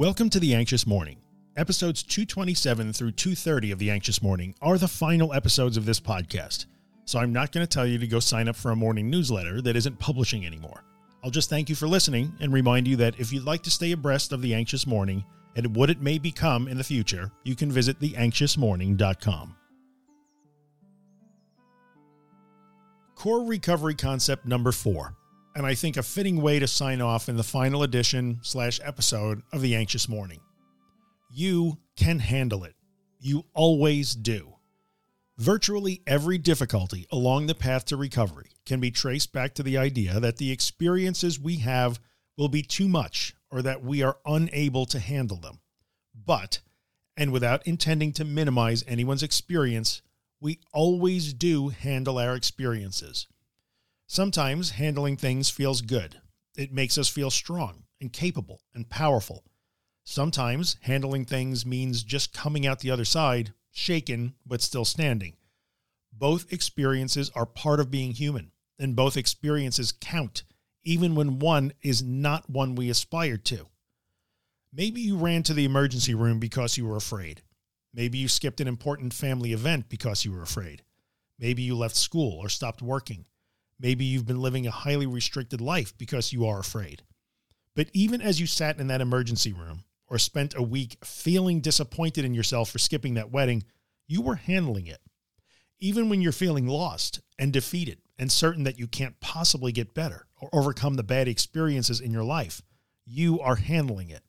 Welcome to The Anxious Morning. Episodes 227 through 230 of The Anxious Morning are the final episodes of this podcast, so I'm not going to tell you to go sign up for a morning newsletter that isn't publishing anymore. I'll just thank you for listening and remind you that if you'd like to stay abreast of The Anxious Morning and what it may become in the future, you can visit theanxiousmorning.com. Core recovery concept number four and I think a fitting way to sign off in the final edition slash episode of The Anxious Morning. You can handle it. You always do. Virtually every difficulty along the path to recovery can be traced back to the idea that the experiences we have will be too much or that we are unable to handle them. But, and without intending to minimize anyone's experience, we always do handle our experiences. Sometimes handling things feels good. It makes us feel strong and capable and powerful. Sometimes handling things means just coming out the other side, shaken, but still standing. Both experiences are part of being human, and both experiences count, even when one is not one we aspire to. Maybe you ran to the emergency room because you were afraid. Maybe you skipped an important family event because you were afraid. Maybe you left school or stopped working. Maybe you've been living a highly restricted life because you are afraid. But even as you sat in that emergency room or spent a week feeling disappointed in yourself for skipping that wedding, you were handling it. Even when you're feeling lost and defeated and certain that you can't possibly get better or overcome the bad experiences in your life, you are handling it.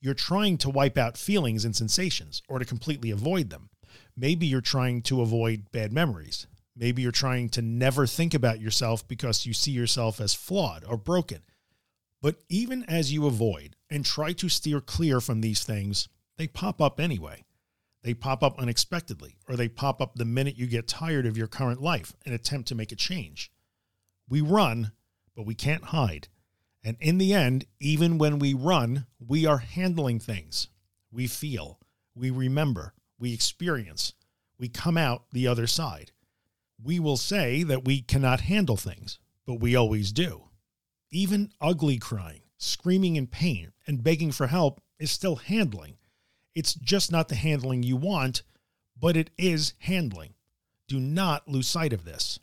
You're trying to wipe out feelings and sensations or to completely avoid them. Maybe you're trying to avoid bad memories. Maybe you're trying to never think about yourself because you see yourself as flawed or broken. But even as you avoid and try to steer clear from these things, they pop up anyway. They pop up unexpectedly, or they pop up the minute you get tired of your current life and attempt to make a change. We run, but we can't hide. And in the end, even when we run, we are handling things. We feel, we remember, we experience, we come out the other side we will say that we cannot handle things, but we always do. Even ugly crying, screaming in pain, and begging for help is still handling. It's just not the handling you want, but it is handling. Do not lose sight of this.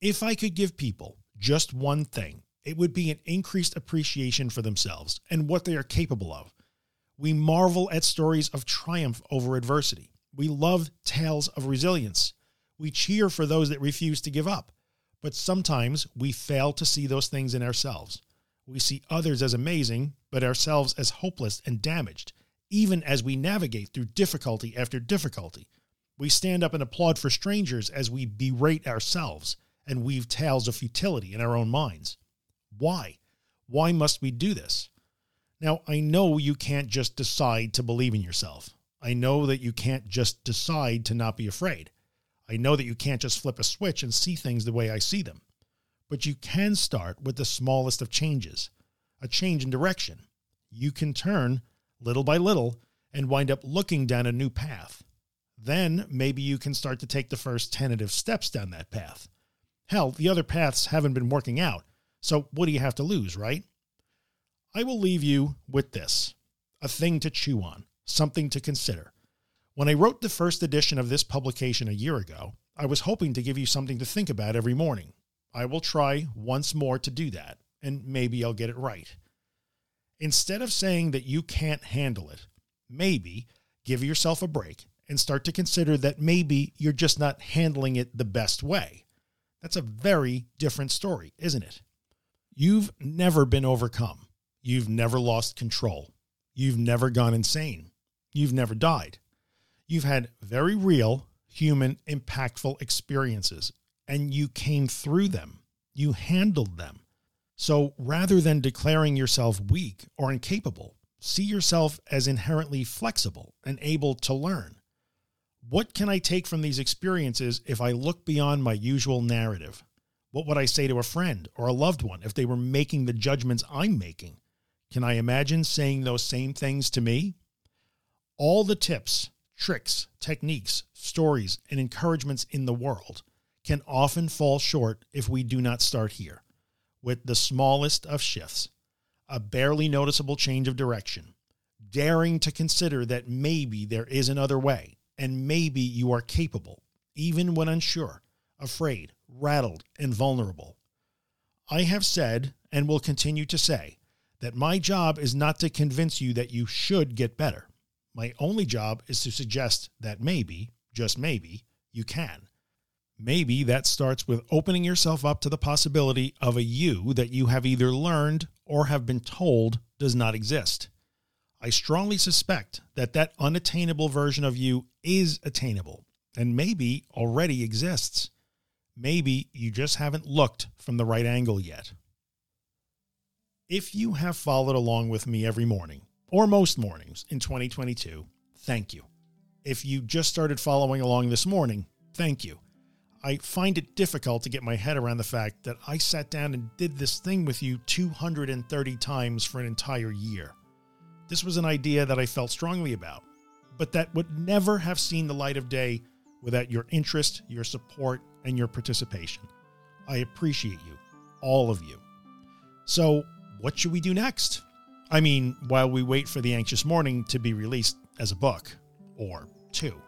If I could give people just one thing, it would be an increased appreciation for themselves and what they are capable of. We marvel at stories of triumph over adversity. We love tales of resilience. We cheer for those that refuse to give up, but sometimes we fail to see those things in ourselves. We see others as amazing, but ourselves as hopeless and damaged, even as we navigate through difficulty after difficulty. We stand up and applaud for strangers as we berate ourselves and weave tales of futility in our own minds. Why? Why must we do this? Now, I know you can't just decide to believe in yourself. I know that you can't just decide to not be afraid. I know that you can't just flip a switch and see things the way I see them, but you can start with the smallest of changes, a change in direction. You can turn little by little and wind up looking down a new path. Then maybe you can start to take the first tentative steps down that path. Hell, the other paths haven't been working out. So what do you have to lose, right? I will leave you with this, a thing to chew on, something to consider. When I wrote the first edition of this publication a year ago, I was hoping to give you something to think about every morning. I will try once more to do that, and maybe I'll get it right. Instead of saying that you can't handle it, maybe give yourself a break and start to consider that maybe you're just not handling it the best way. That's a very different story, isn't it? You've never been overcome. You've never lost control. You've never gone insane. You've never died. You've had very real, human, impactful experiences, and you came through them. You handled them. So rather than declaring yourself weak or incapable, see yourself as inherently flexible and able to learn. What can I take from these experiences if I look beyond my usual narrative? What would I say to a friend or a loved one if they were making the judgments I'm making? Can I imagine saying those same things to me? All the tips tricks, techniques, stories, and encouragements in the world can often fall short if we do not start here with the smallest of shifts, a barely noticeable change of direction, daring to consider that maybe there is another way and maybe you are capable, even when unsure, afraid, rattled, and vulnerable. I have said and will continue to say that my job is not to convince you that you should get better. My only job is to suggest that maybe, just maybe, you can. Maybe that starts with opening yourself up to the possibility of a you that you have either learned or have been told does not exist. I strongly suspect that that unattainable version of you is attainable and maybe already exists. Maybe you just haven't looked from the right angle yet. If you have followed along with me every morning, or most mornings in 2022, thank you. If you just started following along this morning, thank you. I find it difficult to get my head around the fact that I sat down and did this thing with you 230 times for an entire year. This was an idea that I felt strongly about, but that would never have seen the light of day without your interest, your support, and your participation. I appreciate you, all of you. So, what should we do next? I mean, while we wait for The Anxious Morning to be released as a book, or two.